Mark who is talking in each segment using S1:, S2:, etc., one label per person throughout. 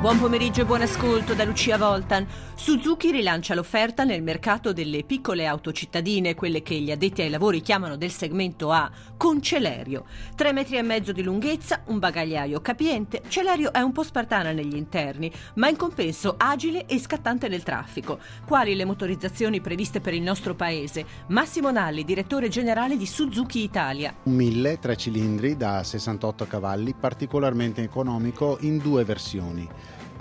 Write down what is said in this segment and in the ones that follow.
S1: Buon pomeriggio e buon ascolto da Lucia Voltan. Suzuki rilancia l'offerta nel mercato delle piccole auto cittadine, quelle che gli addetti ai lavori chiamano del segmento A, con Celerio. Tre metri e mezzo di lunghezza, un bagagliaio capiente. Celerio è un po' spartana negli interni, ma in compenso agile e scattante nel traffico. Quali le motorizzazioni previste per il nostro paese? Massimo Nalli, direttore generale di Suzuki Italia.
S2: Un 1000, tre cilindri da 68 cavalli, particolarmente economico in due versioni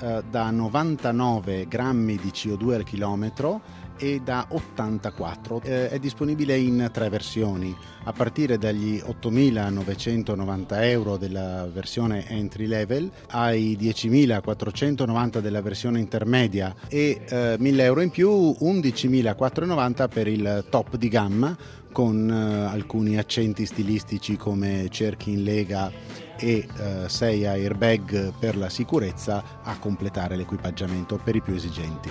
S2: eh, da 99 grammi di CO2 al chilometro e da 84. Eh, è disponibile in tre versioni, a partire dagli 8.990 euro della versione entry level ai 10.490 della versione intermedia e eh, 1.000 euro in più, 11.490 per il top di gamma con eh, alcuni accenti stilistici come cerchi in lega e eh, 6 airbag per la sicurezza a completare l'equipaggiamento per i più esigenti.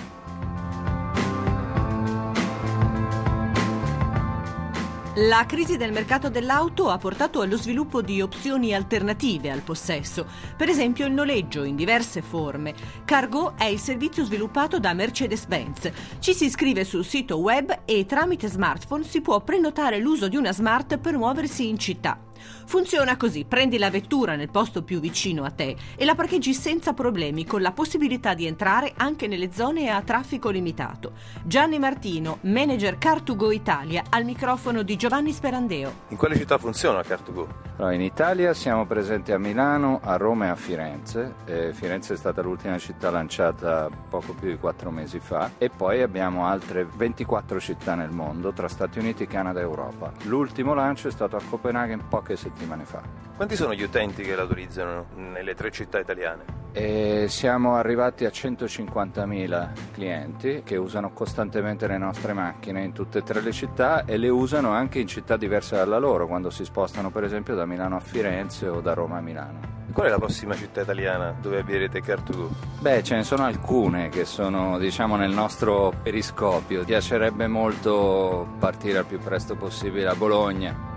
S1: La crisi del mercato dell'auto ha portato allo sviluppo di opzioni alternative al possesso, per esempio il noleggio in diverse forme. Cargo è il servizio sviluppato da Mercedes-Benz. Ci si iscrive sul sito web e tramite smartphone si può prenotare l'uso di una smart per muoversi in città. Funziona così, prendi la vettura nel posto più vicino a te e la parcheggi senza problemi con la possibilità di entrare anche nelle zone a traffico limitato. Gianni Martino, manager Car2Go Italia, al microfono di Giovanni Sperandeo.
S3: In quale città funziona Car2Go?
S4: Allora, in Italia siamo presenti a Milano, a Roma e a Firenze. Eh, Firenze è stata l'ultima città lanciata poco più di quattro mesi fa e poi abbiamo altre 24 città nel mondo tra Stati Uniti, Canada e Europa. L'ultimo lancio è stato a Copenaghen poche settimane fa.
S3: Quanti sono gli utenti che la utilizzano nelle tre città italiane?
S4: E siamo arrivati a 150.000 clienti che usano costantemente le nostre macchine in tutte e tre le città e le usano anche in città diverse dalla loro, quando si spostano per esempio da Milano a Firenze o da Roma a Milano.
S3: Qual è la prossima città italiana dove abbierete Car2Go?
S4: Beh, ce ne sono alcune che sono, diciamo, nel nostro periscopio. Piacerebbe molto partire al più presto possibile a Bologna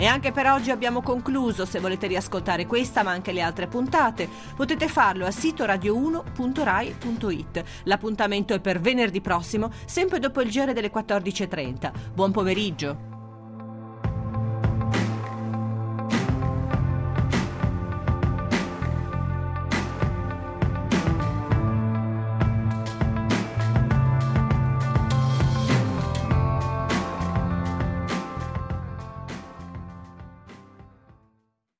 S1: E anche per oggi abbiamo concluso. Se volete riascoltare questa ma anche le altre puntate, potete farlo a sito radio1.rai.it. L'appuntamento è per venerdì prossimo, sempre dopo il giro delle 14.30. Buon pomeriggio.